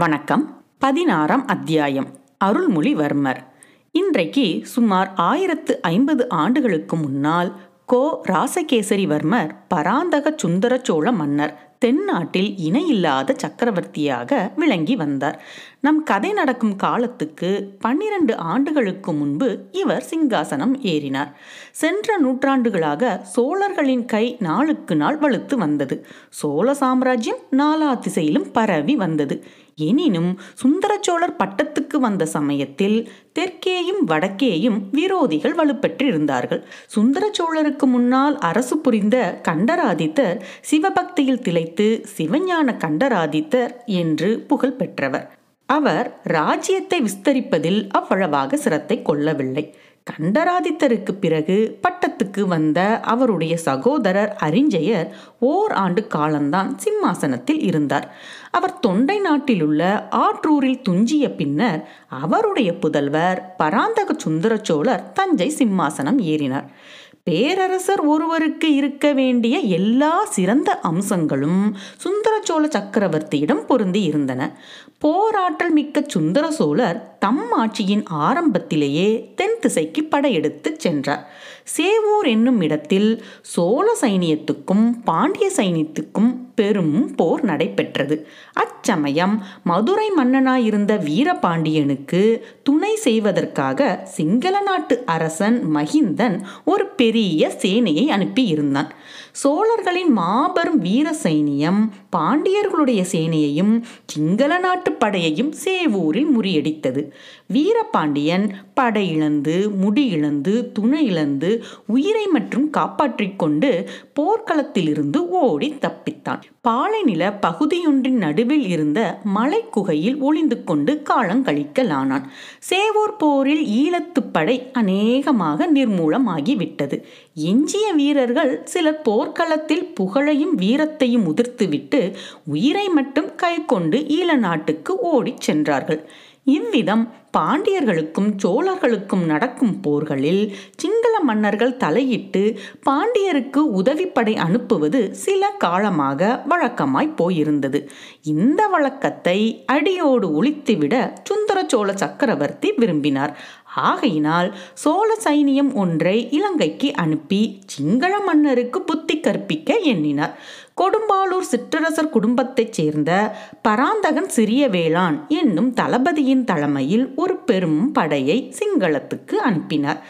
வணக்கம். பதினாறாம் அத்தியாயம். அருள்மொழிவர்மர். இன்றைக்கு சுமார் ஆயிரத்து ஐம்பது ஆண்டுகளுக்கு முன்னால் கோ. ராசகேசரிவர்மர் பராந்தக சுந்தர சோழ மன்னர் தென்னாட்டில் இணையில்லாத சக்கரவர்த்தியாக விளங்கி வந்தார். நம் கதை நடக்கும் காலத்துக்கு பன்னிரண்டு ஆண்டுகளுக்கு முன்பு இவர் சிங்காசனம் ஏறினார். சென்ற நூற்றாண்டுகளாக சோழர்களின் கை நாளுக்கு நாள் வலுத்து வந்தது. சோழ சாம்ராஜ்யம் நாலா திசையிலும் பரவி வந்தது. எனினும் சுந்தர சோழர் பட்டத்துக்கு வந்த சமயத்தில் தெற்கேயும் வடக்கேயும் விரோதிகள் வலுப்பெற்றிருந்தார்கள். சுந்தர சோழருக்கு முன்னால் அரசு புரிந்த கண்டராதித்தர் சிவபக்தியில் திளை சிவஞான கண்டராதித்தர் என்று புகழ் பெற்றவர். அவர் ராஜ்யத்தை விஸ்தரிப்பதில் அவ்வளவாக சிரத்தை கொள்ளவில்லை. கண்டராதித்தருக்கு பிறகு பட்டத்துக்கு வந்த அவருடைய சகோதரர் அரிஞ்சயர் ஓர் ஆண்டு காலம்தான் சிம்மாசனத்தில் இருந்தார். அவர் தொண்டை நாட்டிலுள்ள ஆற்றூரில் துஞ்சிய பின்னர் அவருடைய புதல்வர் பராந்தக சுந்தர சோழர் தஞ்சை சிம்மாசனம் ஏறினார். பேரரசர் ஒருவருக்கு இருக்க வேண்டிய எல்லா சிறந்த அம்சங்களும் சுந்தர சோழ சக்கரவர்த்தியிடம் பொருந்தி இருந்தன. போராற்றல் மிக்க சுந்தர சோழர் தம் ஆட்சியின் ஆரம்பத்திலேயே தென் திசைக்கு படையெடுத்துச் சென்றார். சேவூர் என்னும் இடத்தில் சோழ சைனியத்துக்கும் பாண்டிய சைனியத்துக்கும் பெரும் போர் நடைபெற்றது. அச்சமயம் மதுரை மன்னனாயிருந்த வீரபாண்டியனுக்கு துணை செய்வதற்காக சிங்கள நாட்டு அரசன் மகிந்தன் ஒரு பெரிய சேனையை அனுப்பி இருந்தான் சோழர்களின் மாபெரும் வீர சைனியம் பாண்டியர்களுடைய சேனையையும் சிங்கள நாட்டு படையையும் சேவூரில் முறியடித்தது. வீரபாண்டியன் படை இழந்து முடி இழந்து துணை இழந்து உயிரை மற்றும் காப்பாற்றிக் கொண்டு போர்க்களத்திலிருந்து ஓடி தப்பித்தான். பாலைநில பகுதியொன்றின் நடுவில் இருந்த மலைக்குகையில் ஒளிந்து கொண்டு காலங்கழிக்கலானான் சேவூர் போரில் ஈழத்து படை அநேகமாக நிர்மூலமாகிவிட்டது. எஞ்சிய வீரர்கள் சிலர் போர்க்களத்தில் புகழையும் வீரத்தையும் உதிர்த்துவிட்டு உயிரை மட்டும் கை கொண்டு ஈழ நாட்டுக்கு ஓடிச் சென்றார்கள். இவ்விதம் பாண்டியர்களுக்கும் சோழர்களுக்கும் நடக்கும் போர்களில் சிங்கள மன்னர்கள் தலையிட்டு பாண்டியருக்கு உதவிப்படை அனுப்புவது சில காலமாக வழக்கமாய் போயிருந்தது. இந்த வழக்கத்தை அடியோடு ஒழித்துவிட சுந்தர சோழ சக்கரவர்த்தி விரும்பினார். ஆகையினால் சோழ சைனியம் ஒன்றை இலங்கைக்கு அனுப்பி சிங்கள மன்னருக்கு புத்தி கற்பிக்க எண்ணினார். கொடும்பாளூர் சிற்றரசர் குடும்பத்தைச் சேர்ந்த பராந்தகன் சிறிய வேளான் என்னும் தளபதியின் தலைமையில் ஒரு பெரும் படையை சிங்களத்துக்கு அனுப்பினார்.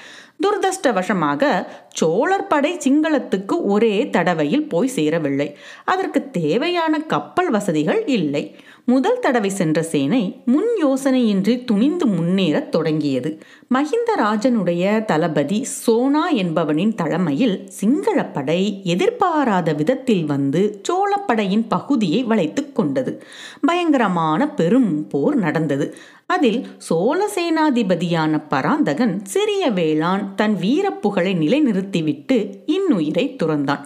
துரதிருஷ்டவசமாக சோழர் படை சிங்களத்துக்கு ஒரே தடவையில் போய் சேரவில்லை. அதற்கு தேவையான கப்பல் வசதிகள் இல்லை. முதல் தடவை சென்ற சேனை முன் யோசனையின்றி துணிந்து முன்னேறத் தொடங்கியது. மஹிந்தராஜனுடைய தளபதி சோனா என்பவனின் தலைமையில் சிங்களப்படை எதிர்பாராத விதத்தில் வந்து சோழப்படையின் பகுதியை வளைத்து கொண்டது. பயங்கரமான பெரும் போர் நடந்தது. அதில் சோழ சேனாதிபதியான பராந்தகன் சிறிய வேளான் தன் வீரப்புகழை நிலைநிறுத்திவிட்டு இன்னுயிரை துறந்தான்.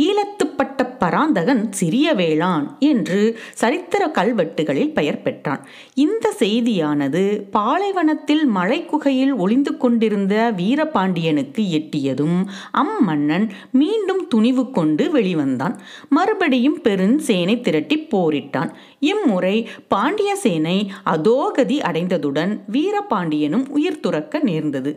ஈழத்துப்பட்ட பராந்தகன் சிறிய வேளான் என்று சரித்திர கல்வெட்டுகளில் பெயர் பெற்றான். இந்த செய்தியானது பாலைவனத்தில் மலைக்குகையில் ஒளிந்து கொண்டிருந்த வீரபாண்டியனுக்கு எட்டியதும் அம்மன்னன் மீண்டும் துணிவு கொண்டு வெளிவந்தான். மறுபடியும் பெருஞ்சேனை திரட்டி போரிட்டான். இம்முறை பாண்டிய சேனை அதோகதி அடைந்ததுடன் வீரபாண்டியனும் உயிர் துறக்க நேர்ந்தது.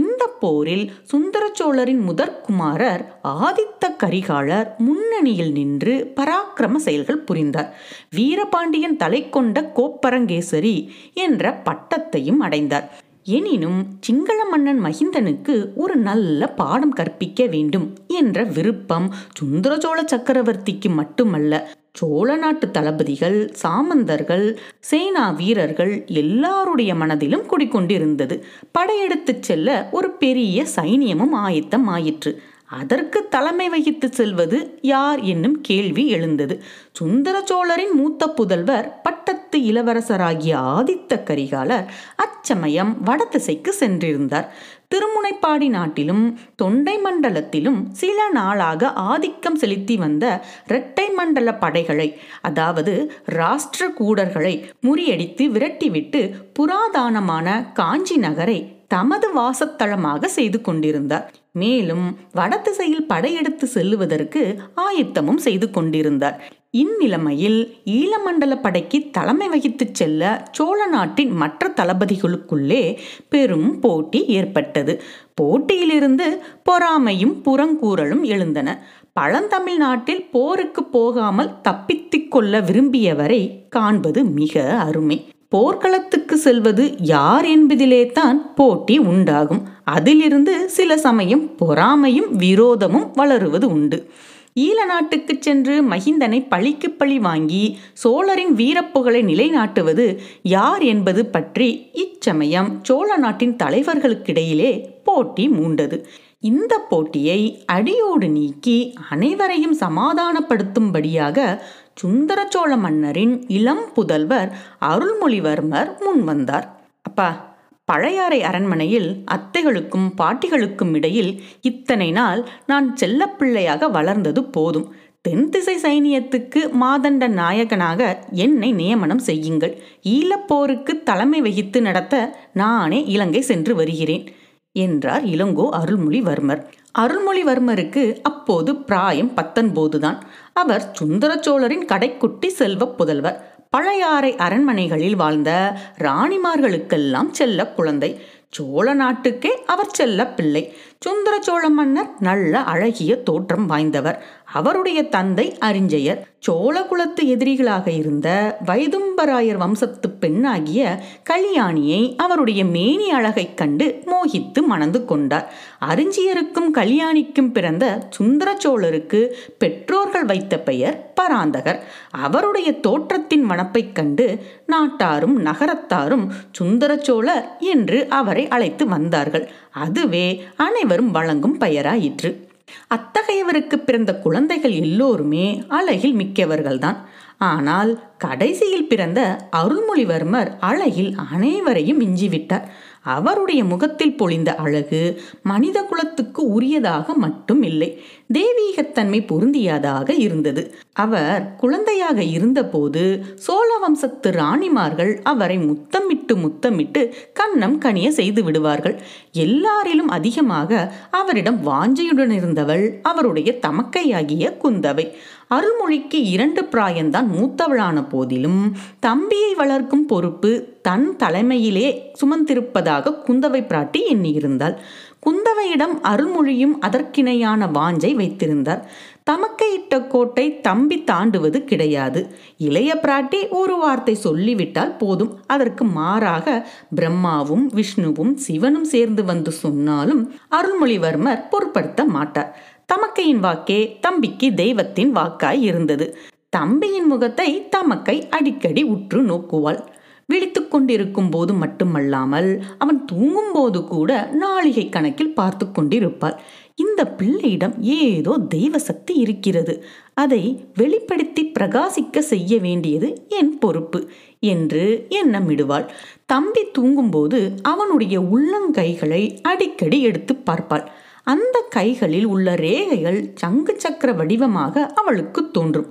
இந்த போரில் சுந்தர சோழரின் முதற்குமாரர் ஆதித்த கரிகாலர் முன்னணியில் நின்று பராக்கிரம செயல்கள் புரிந்தார். வீரபாண்டியன் தலை கொண்ட கோப்பரங்கேசரி என்ற பட்டத்தையும் அடைந்தார். எனினும் சிங்கள மன்னன் மகிந்தனுக்கு ஒரு நல்ல பாடம் கற்பிக்க வேண்டும் என்ற விருப்பம் சுந்தர சோழ சக்கரவர்த்திக்கு மட்டுமல்ல சோழ நாட்டு தளபதிகள் சாமந்தர்கள் சேனா வீரர்கள் எல்லாருடைய மனதிலும் குடிக்கொண்டிருந்தது படையெடுத்துச் செல்ல ஒரு பெரிய சைனியமும் ஆயத்தம் ஆயிற்று. அதற்கு தலைமை வகித்து செல்வது யார் என்னும் கேள்வி எழுந்தது. சுந்தர சோழரின் மூத்த புதல்வர் பட்டத்து இளவரசராகிய ஆதித்த கரிகாலர் அச்சமயம் வடதிசைக்கு சென்றிருந்தார். திருமுனைப்பாடி நாட்டிலும் தொண்டை மண்டலத்திலும் சில நாளாக ஆதிக்கம் செலுத்தி வந்த இரட்டை மண்டல படைகளை அதாவது ராஷ்டிர கூடர்களை முறியடித்து விரட்டிவிட்டு புராதானமான காஞ்சி நகரை தமது வாசத்தளமாக செய்து கொண்டிருந்தார். மேலும் வடதிசையில் படையெடுத்து செல்லுவதற்கு ஆயத்தமும் செய்து கொண்டிருந்தார். இந்நிலைமையில் ஈழமண்டல படைக்கு தலைமை வகித்துச் செல்ல சோழ நாட்டின் மற்ற தளபதிகளுக்குள்ளே பெரும் போட்டி ஏற்பட்டது. போட்டியிலிருந்து பொறாமையும் புறங்கூறலும் எழுந்தன. பழந்தமிழ் நாட்டில் போருக்கு போகாமல் தப்பித்துக் கொள்ள விரும்பியவரை காண்பது மிக அருமை. போர்க்களத்துக்கு செல்வது யார் என்பதிலே தான் போட்டி உண்டாகும். அதிலிருந்து சில சமயம் பொறாமையும் விரோதமும் வளருவது உண்டு. ஈழ நாட்டுக்கு சென்று மகிந்தனை பழிக்கு பழி வாங்கி சோழரின் வீரப்புகழை நிலைநாட்டுவது யார் என்பது பற்றி இச்சமயம் சோழ நாட்டின் தலைவர்களுக்கிடையிலே போட்டி மூண்டது. இந்த போட்டியை அடியோடு நீக்கி அனைவரையும் சமாதானப்படுத்தும்படியாக சுந்தர சோழ மன்னரின் இளம் புதல்வர் அருள்மொழிவர்மர் முன்வந்தார். அப்பா பழையாறை அரண்மனையில் அத்தைகளுக்கும் பாட்டிகளுக்கும் இடையில் இத்தனை நாள் நான் செல்லப்பிள்ளையாக வளர்ந்தது போதும். தென் திசை சைனியத்துக்கு மாதண்ட நாயகனாக என்னை நியமனம் செய்யுங்கள். ஈழப்போருக்கு தலைமை வகித்து நடத்த நானே இலங்கை சென்று வருகிறேன் என்றார் இளங்கோ அருள்மொழிவர்மர். அருள்மொழிவர்மருக்கு அப்போது பிராயம் பத்தொன்பதுதான். அவர் சுந்தர சோழரின் கடைக்குட்டி செல்வ புதல்வர். பழையாறை அரண்மனைகளில் வாழ்ந்த ராணிமார்களுக்கெல்லாம் செல்ல குழந்தை. சோழ நாட்டுக்கே அவர் செல்ல பிள்ளை. சுந்தர சோழ மன்னர் நல்ல அழகிய தோற்றம் வாய்ந்தவர். அவருடைய தந்தை அறிஞ்சயர் சோழகுலத்து எதிரிகளாக இருந்த வைதும்பராயர் வம்சத்து பெண்ணாகிய கல்யாணியை அவருடைய மேனி அழகைக் கண்டு மோகித்து மணந்து கொண்டார். அறிஞ்சியருக்கும் கல்யாணிக்கும் பிறந்த சுந்தர சோழருக்கு பெற்றோர்கள் வைத்த பெயர் பராந்தகர். அவருடைய தோற்றத்தின் வனப்பைக் கண்டு நாட்டாரும் நகரத்தாரும் சுந்தர சோழர் என்று அவரை அழைத்து வந்தார்கள். அதுவே அனைவரும் வழங்கும் பெயராயிற்று. அத்தகையவருக்கு பிறந்த குழந்தைகள் எல்லோருமே அழகில் மிக்கவர்கள்தான். ஆனால் கடைசியில் பிறந்த அருள்மொழிவர்மர் அழகில் அனைவரையும் மிஞ்சிவிட்டார். அவருடைய முகத்தில் பொழிந்த அழகு மனித குலத்துக்கு உரியதாக மட்டும் இல்லை தெய்வீகத்தன்மை பொருந்தியதாக இருந்தது. அவர் குழந்தையாக இருந்தபோது சோழ வம்சத்து ராணிமார்கள் அவரை முத்தமிட்டு முத்தமிட்டு கன்னம் கனிய செய்து விடுவார்கள். எல்லாரிலும் அதிகமாக அவரிடம் வாஞ்சையுடன் இருந்தவள் அவருடைய தமக்கையாகிய குந்தவை. அருள்மொழிக்கு இரண்டு பிராயந்தான் மூத்தவளான போதிலும் தம்பியை வளர்க்கும் பொறுப்பு தன் தலைமையிலே சுமந்திருப்பதாக குந்தவை பிராட்டி எண்ணியிருந்தாள். குந்தவையிடம் அருள்மொழியும் அதற்கிணையான வாஞ்சை வைத்திருந்தார். தமக்கையிட்ட கோட்டை தம்பி தாண்டுவது கிடையாது. இளைய பிராட்டி ஒரு வார்த்தை சொல்லிவிட்டால் போதும். அதற்கு மாறாக பிரம்மாவும் விஷ்ணுவும் சிவனும் சேர்ந்து வந்து சொன்னாலும் அருள்மொழிவர்மர் பொருட்படுத்த மாட்டார். தமக்கையின் வாக்கே தம்பிக்கு தெய்வத்தின் வாக்காய் இருந்தது. தம்பியின் முகத்தை தமக்கை அடிக்கடி உற்று நோக்குவாள். விழித்து கொண்டிருக்கும் போது மட்டுமல்லாமல் அவன் தூங்கும் போது கூட நாளிகை கணக்கில் பார்த்து கொண்டிருப்பாள். இந்த பிள்ளையிடம் ஏதோ தெய்வ சக்தி இருக்கிறது. அதை வெளிப்படுத்தி பிரகாசிக்க செய்ய வேண்டியது என் பொறுப்பு என்று எண்ணமிடுவாள். தம்பி தூங்கும்போது அவனுடைய உள்ளங்கைகளை அடிக்கடி எடுத்து பார்ப்பாள். அந்த கைகளில் உள்ள ரேகைகள் சங்கு சக்கர வடிவமாக அவளுக்கு தோன்றும்.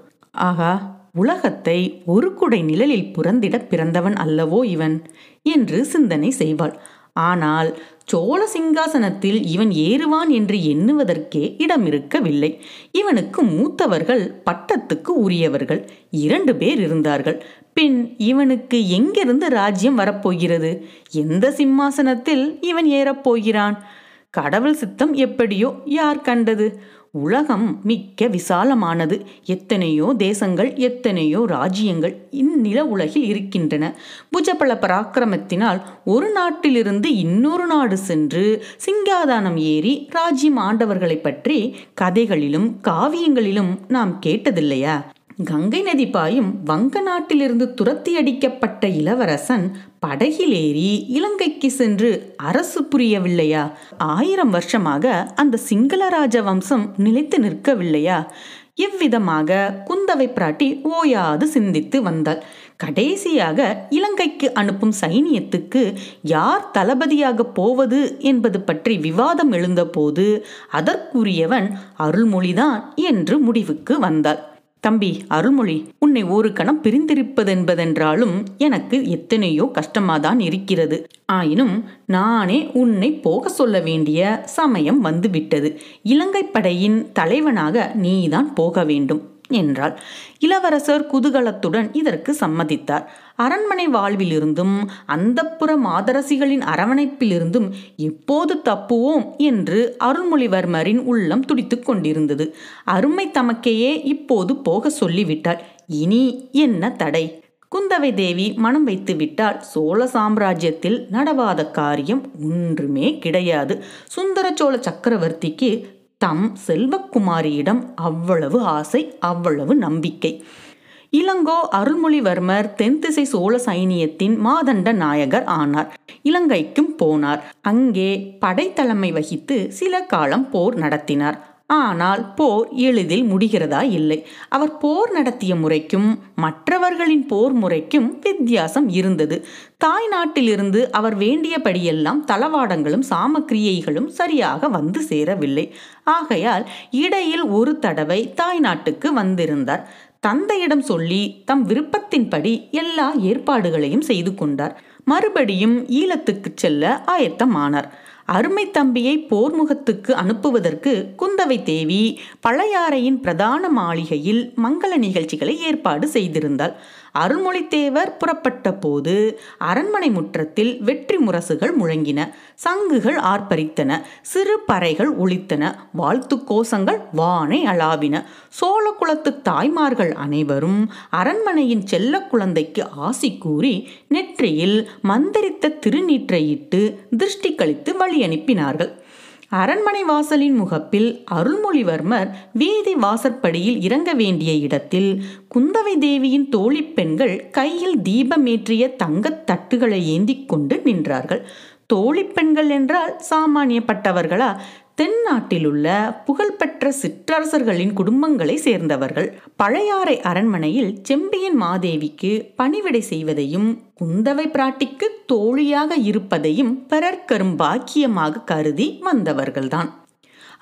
ஆகா உலகத்தை ஒரு குடை நிழலில் புறந்திட பிறந்தவன் அல்லவோ இவன் என்று சிந்தனை செய்வாள். ஆனால் சோழ சிங்காசனத்தில் இவன் ஏறுவான் என்று எண்ணுவதற்கே இடம் இருக்கவில்லை இவனுக்கு மூத்தவர்கள் பட்டத்துக்கு உரியவர்கள். இரண்டு பேர் இருந்தார்கள். பின் இவனுக்கு எங்கிருந்து ராஜ்யம் வரப்போகிறது? எந்த சிம்மாசனத்தில் இவன் ஏறப்போகிறான்? கடவுள் சித்தம் எப்படியோ யார் கண்டது? உலகம் மிக்க விசாலமானது. எத்தனையோ தேசங்கள் எத்தனையோ ராஜ்யங்கள் இந்நில உலகில் இருக்கின்றன. புஜபல பராக்கிரமத்தினால் ஒரு நாட்டிலிருந்து இன்னொரு நாடு சென்று சிங்காதானம் ஏறி ராஜ்யம் ஆண்டவர்களை பற்றி கதைகளிலும் காவியங்களிலும் நாம் கேட்டதில்லையா? கங்கை நதி பாயும் வங்க நாட்டிலிருந்து துரத்தி அடிக்கப்பட்ட இளவரசன் படகிலேறி இலங்கைக்கு சென்று அரசு புரியவில்லையா? ஆயிரம் வருஷமாக அந்த சிங்களராஜ வம்சம் நிலைத்து நிற்கவில்லையா? இவ்விதமாக குந்தவை பிராட்டி ஓயாது சிந்தித்து வந்தாள். கடைசியாக இலங்கைக்கு அனுப்பும் சைனியத்துக்கு யார் தளபதியாக போவது என்பது பற்றி விவாதம் எழுந்தபோது அதற்குரியவன் அருள்மொழிதான் என்று முடிவுக்கு வந்தாள். தம்பி அருள்மொழி உன்னை ஒரு கணம் பிரிந்திருப்பதென்பதென்றாலும் எனக்கு எத்தனையோ கஷ்டமாதான் இருக்கிறது. ஆயினும் நானே உன்னை போக சொல்ல வேண்டிய சமயம் வந்துவிட்டது. இலங்கை படையின் தலைவனாக நீதான் போக வேண்டும். என்றாள் இளவரசர் குதூகலத்துடன் இதற்கு சம்மதித்தார். அரண்மனை வாழ்விலிருந்தும் அந்தப்புற மாதரசிகளின் அரவணைப்பிலிருந்தும் எப்போது தப்புவோம் என்று அருள்மொழிவர்மரின் உள்ளம் துடித்து கொண்டிருந்தது. அருமை தமக்கையே இப்போது போக சொல்லிவிட்டாள். இனி என்ன தடை? குந்தவை தேவி மனம் வைத்து விட்டால் சோழ சாம்ராஜ்யத்தில் நடவாத காரியம் ஒன்றுமே கிடையாது. சுந்தர சோழ சக்கரவர்த்திக்கு தம் செல்வக்குமாரியிடம் அவ்வளவு ஆசை அவ்வளவு நம்பிக்கை. இளங்கோ அருள்மொழிவர்மர் தென்திசை சோழ சைனியத்தின் மாதண்ட நாயகர் ஆனார். இலங்கைக்கும் போனார். அங்கே படைத்தலைமை வகித்து சில காலம் போர் நடத்தினார். ஆனால் போர் எளிதில் முடிகிறதா இல்லை. அவர் போர் நடத்திய முறைக்கும் மற்றவர்களின் போர் முறைக்கும் வித்தியாசம் இருந்தது. தாய் நாட்டிலிருந்து அவர் வேண்டியபடியெல்லாம் தளவாடங்களும் சாமக்கிரியைகளும் சரியாக வந்து சேரவில்லை. ஆகையால் இடையில் ஒரு தடவை தாய் நாட்டுக்கு வந்திருந்தார். தந்தையிடம் சொல்லி தம் விருப்பத்தின்படி எல்லா ஏற்பாடுகளையும் செய்து கொண்டார். மறுபடியும் ஈழத்துக்கு செல்ல ஆயத்தமானார். அருமை தம்பியை போர்முகத்துக்கு அனுப்புவதற்கு குந்தவை தேவி பழையாறையின் பிரதான மாளிகையில் மங்கள நிகழ்ச்சிகளை ஏற்பாடு செய்திருந்தாள். அருள்மொழித்தேவர் புறப்பட்ட போது அரண்மனை முற்றத்தில் வெற்றி முரசுகள் முழங்கின. சங்குகள் ஆர்ப்பரித்தன. சிறு பறைகள் ஒழித்தன வாழ்த்து கோஷங்கள் வானை அளாவின. சோழ குலத்து தாய்மார்கள் அனைவரும் அரண்மனையின் செல்ல குழந்தைக்கு ஆசி கூறி நெற்றியில் மந்திரித்த திருநீற்றையிட்டு திருஷ்டி கழித்து வழி அனுப்பினார்கள் அரண்மனை வாசலின் முகப்பில் அருள்மொழிவர்மர் வீதி வாசற்படியில் இறங்க வேண்டிய இடத்தில் குந்தவை தேவியின் தோழி பெண்கள் கையில் தீபமேற்றிய தங்கத் தட்டுகளை ஏந்தி கொண்டு நின்றார்கள். தோழி பெண்கள் என்றால் சாமானியப்பட்டவர்களா? தென்னாட்டிலுள்ள புகழ்பெற்ற சிற்றரசர்களின் குடும்பங்களை சேர்ந்தவர்கள் பழையாறை அரண்மனையில் செம்பியன் மாதேவிக்கு பணிவிடை செய்வதையும் குந்தவை பிராட்டிக்கு தோழியாக இருப்பதையும் பிறர்க்கரும் பாக்கியமாக கருதி வந்தவர்கள்தான்.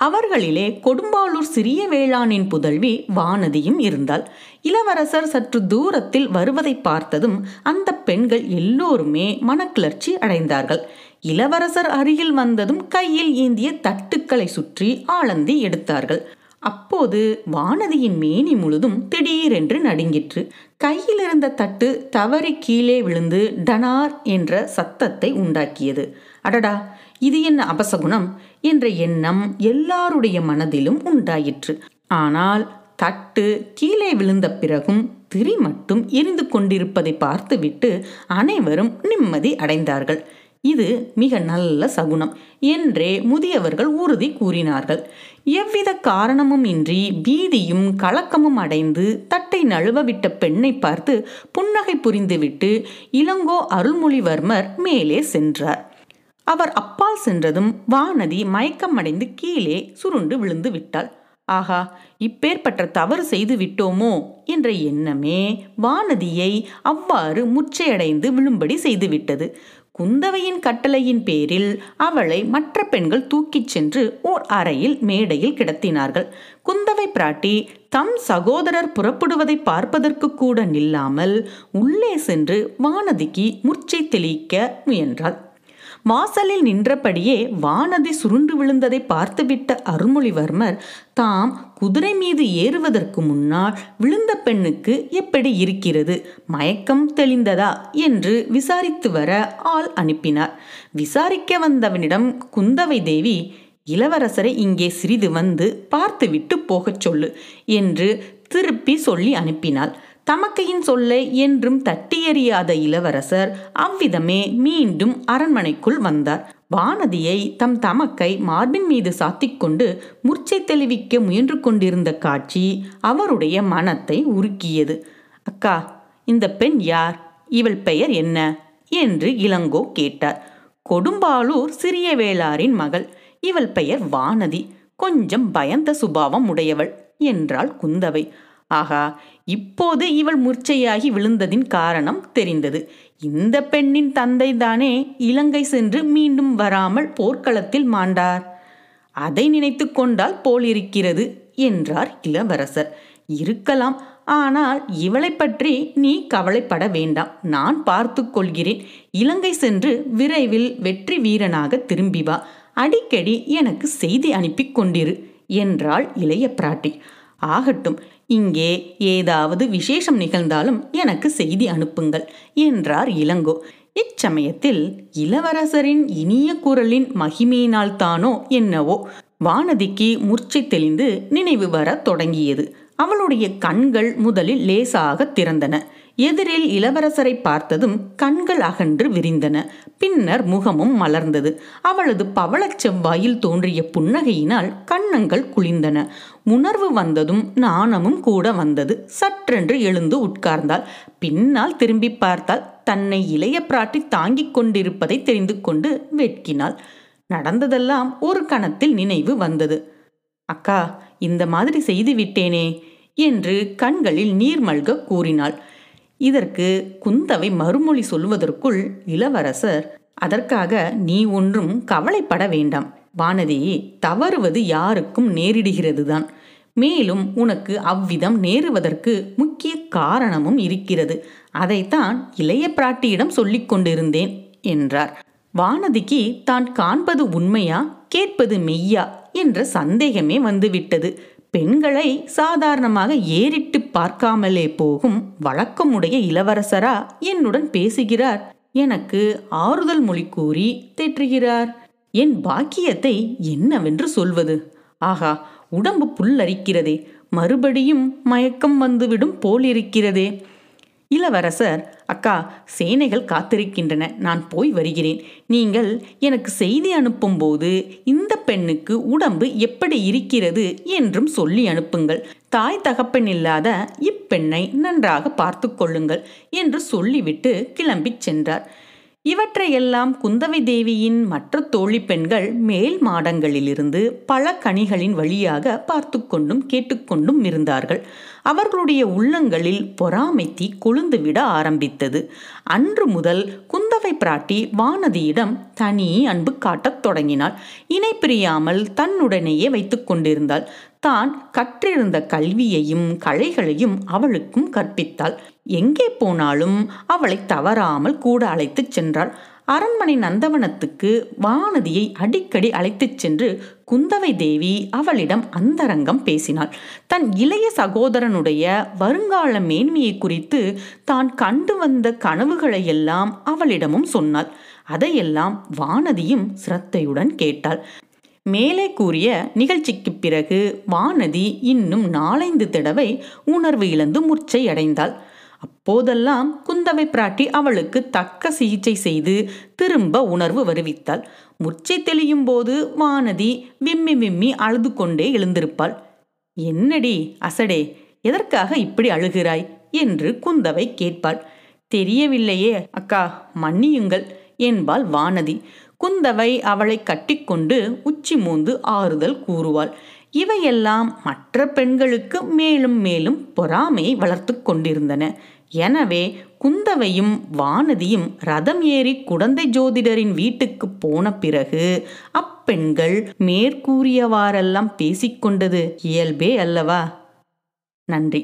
அவர்களிலே கொடும்பாளூர் சிறிய வேளாணின் புதல்வி வானதியும் இருந்தாள். இளவரசர் சற்று தூரத்தில் வருவதை பார்த்ததும் அந்த பெண்கள் எல்லோருமே மனக்கிளர்ச்சி அடைந்தார்கள். இளவரசர் அருகில் வந்ததும் கையில் ஏந்திய தட்டுக்களை சுற்றி ஆளந்தி எடுத்தார்கள். அப்போது வானதியின் மேனி முழுதும் திடீரென்று நடுங்கிற்று. கையிலிருந்த தட்டு தவறி கீழே விழுந்து டனார் என்ற சத்தத்தை உண்டாக்கியது. அடடா! இது என்ன அபசகுணம்? என்ற எண்ணம் எல்லாருடைய மனதிலும் உண்டாயிற்று. ஆனால் தட்டு கீழே விழுந்த பிறகும் திரி மட்டும் எரிந்து கொண்டிருப்பதை பார்த்துவிட்டு அனைவரும் நிம்மதி அடைந்தார்கள். இது மிக நல்ல சகுனம் என்றே முதியவர்கள் உறுதி கூறினார்கள். எவ்வித காரணமும் இன்றி பீதியும் கலக்கமும் அடைந்து தட்டை நழுவவிட்ட பெண்ணை பார்த்து புன்னகை புரிந்துவிட்டு இளங்கோ அருள்மொழிவர்மர் மேலே சென்றார். அவர் அப்பால் சென்றதும் வானதி மயக்கமடைந்து கீழே சுருண்டு விழுந்து விட்டாள். ஆகா இப்பேற்பட்ட தவறு செய்து விட்டோமோ? என்ற எண்ணமே வானதியை அவ்வாறு முச்சையடைந்து விழும்படி செய்துவிட்டது குந்தவையின் கட்டளையின் பேரில் அவளை மற்ற பெண்கள் தூக்கிச் சென்று ஓர் அறையில் மேடையில் கிடத்தினார்கள். குந்தவை பிராட்டி தம் சகோதரர் புறப்படுவதை பார்ப்பதற்கு கூட நில்லாமல் உள்ளே சென்று வானதிக்கு முர்ச்சை தெளிக்க முயன்றாள். வாசலில் நின்றபடியே வானதி சுருண்டு விழுந்ததை பார்த்துவிட்ட அருள்மொழிவர்மர் தாம் குதிரை மீது ஏறுவதற்கு முன்னால் விழுந்த பெண்ணுக்கு எப்படி இருக்கிறது? மயக்கம் தெளிந்ததா? என்று விசாரித்து வர ஆள் அனுப்பினார். விசாரிக்க வந்தவனிடம் குந்தவை தேவி இளவரசரை இங்கே சிறிது வந்து பார்த்துவிட்டு போகச் சொல்லு என்று திருப்பி சொல்லி அனுப்பினாள். தமக்கையின் சொல்லை என்றும் தட்டி எறியாத இளவரசர் அவ்விதமே மீண்டும் அரண்மனைக்குள் வந்தார். வானதியை தம் தமக்கை மார்பின் மீது சாத்திக்கொண்டு முர்ச்சை தெளிவிக்க முயன்று கொண்டிருந்த காட்சி அவருடைய மனத்தை உருக்கியது. அக்கா இந்த பெண் யார்? இவள் பெயர் என்ன? என்று இளங்கோ கேட்டார். கொடும்பாளூர் சிறிய வேளாரின் மகள். இவள் பெயர் வானதி. கொஞ்சம் பயந்த சுபாவம் உடையவள் என்றாள் குந்தவை. ஆகா இப்போது இவள் முர்ச்சையாகி விழுந்ததின் காரணம் தெரிந்தது. இந்த பெண்ணின் தந்தை தானே இலங்கை சென்று மீண்டும் வராமல் போர்க்களத்தில் மாண்டார். அதை நினைத்து கொண்டால் போலிருக்கிறது என்றார் இளவரசர். இருக்கலாம் ஆனால் இவளை பற்றி நீ கவலைப்பட வேண்டாம். நான் பார்த்து கொள்கிறேன். இலங்கை சென்று விரைவில் வெற்றி வீரனாக திரும்பி வா. அடிக்கடி எனக்கு செய்தி அனுப்பி கொண்டிரு என்றாள் இளைய பிராட்டி. ஆகட்டும் இங்கே ஏதாவது விசேஷம் நிகழ்ந்தாலும் எனக்கு செய்தி அனுப்புங்கள் என்றார் இளங்கோ. இச்சமயத்தில் இளவரசரின் இனிய குரலின் மகிமையினால் தானோ என்னவோ. வானதிக்கு மூர்ச்சை தெளிந்து நினைவு வரத் தொடங்கியது. அவளுடைய கண்கள் முதலில் லேசாக திறந்தன. எதிரில் இளவரசரை பார்த்ததும் கண்கள் அகன்று விரிந்தன. பின்னர் முகமும் மலர்ந்தது. அவளது பவளச் செவ்வாயில் தோன்றிய புன்னகையினால் கன்னங்கள் குளிர்ந்தன உணர்வு வந்ததும் நாணமும் கூட வந்தது. சற்றென்று எழுந்து உட்கார்ந்தாள். பின்னால் திரும்பி பார்த்தால் தன்னை இளைய பிராட்டி தாங்கிக் கொண்டிருப்பதை தெரிந்து கொண்டு வெட்கினாள். நடந்ததெல்லாம் ஒரு கணத்தில் நினைவு வந்தது. அக்கா இந்த மாதிரி செய்து விட்டேனே என்று கண்களில் நீர் மல்க கூறினாள். இதற்கு குந்தவை மறுமொழி சொல்வதற்குள் இளவரசர் அதற்காக நீ ஒன்றும் கவலைப்பட வேண்டாம். வானதி தவறுவது யாருக்கும் நேரிடுகிறது தான் மேலும் உனக்கு அவ்விதம் நேருவதற்கு முக்கிய காரணமும் இருக்கிறது. அதைத்தான் இளைய பிராட்டியிடம் சொல்லிக் கொண்டிருந்தேன் என்றார். வானதிக்கு தான் காண்பது உண்மையா கேட்பது மெய்யா என்ற சந்தேகமே வந்துவிட்டது. பெண்களை சாதாரணமாக ஏறிட்டு பார்க்காமலே போகும் வழக்கமுடைய இளவரசரா என்னுடன் பேசுகிறார். எனக்கு ஆறுதல் மொழி கூறி தேற்றுகிறார். என் பாக்கியத்தை என்னவென்று சொல்வது? ஆகா உடம்பு புல்லரிக்கிறதே மறுபடியும் மயக்கம் வந்துவிடும் போலிருக்கிறதே. இளவரசர் அக்கா சேனைகள் காத்திருக்கின்றன நான் போய் வருகிறேன். நீங்கள் எனக்கு செய்தி அனுப்பும்போது இந்த பெண்ணுக்கு உடம்பு எப்படி இருக்கிறது என்றும் சொல்லி அனுப்புங்கள். தாய் தகப்பன் இல்லாத இப்பெண்ணை நன்றாக பார்த்து கொள்ளுங்கள் என்று சொல்லிவிட்டு கிளம்பிச் சென்றார். இவற்றையெல்லாம் குந்தவை தேவியின் மற்ற தோழி பெண்கள் மேல் மாடங்களிலிருந்து பல கனிகளின் வழியாக பார்த்து கொண்டும் கேட்டுக்கொண்டும் இருந்தார்கள். அவர்களுடைய உள்ளங்களில் பொறாமை தீ கொழுந்துவிட ஆரம்பித்தது. அன்று முதல் குந்தவை பிராட்டி வானதியிடம் தனி அன்பு காட்டத் தொடங்கினாள். இணை பிரியாமல் தன்னுடனேயே வைத்துக் கொண்டிருந்தாள். தான் கற்றிருந்த கல்வியையும் கலைகளையும் அவளுக்கும் கற்பித்தாள். எங்கே போனாலும் அவளை தவறாமல் கூட அழைத்துச் சென்றாள். அரண்மனை நந்தவனத்துக்கு வானதியை அடிக்கடி அழைத்துச் சென்று குந்தவை தேவி அவளிடம் அந்தரங்கம் பேசினாள். தன் இளைய சகோதரனுடைய வருங்கால மேன்மையை குறித்து தான் கண்டு வந்த கனவுகளையெல்லாம் அவளிடமும் சொன்னாள். அதையெல்லாம் வானதியும் சிரத்தையுடன் கேட்டாள். மேலே கூறிய நிகழ்ச்சிக்கு பிறகு வானதி இன்னும் நாலைந்து தடவை உணர்வு இழந்து முர்ச்சை அடைந்தாள். அப்போதெல்லாம் குந்தவை பிராட்டி அவளுக்கு தக்க சிகிச்சை செய்து திரும்ப உணர்வு வருவித்தாள். முர்ச்சை தெளியும் போது வானதி விம்மி விம்மி அழுது கொண்டே எழுந்திருப்பாள். என்னடி அசடே எதற்காக இப்படி அழுகிறாய்? என்று குந்தவை கேட்பாள். தெரியவில்லையே அக்கா மன்னியுங்கள் என்பாள் வானதி. குந்தவை அவளை கட்டிக்கொண்டு உச்சி மூந்து ஆறுதல் கூறுவாள். இவையெல்லாம் மற்ற பெண்களுக்கு மேலும் மேலும் பொறாமையை வளர்த்து கொண்டிருந்தன. எனவே குந்தவையும் வானதியும் ரதம் ஏறி குடந்தை ஜோதிடரின் வீட்டுக்கு போன பிறகு அப்பெண்கள் மேற்கூறியவாறெல்லாம் பேசிக்கொண்டது இயல்பே அல்லவா? நன்றி.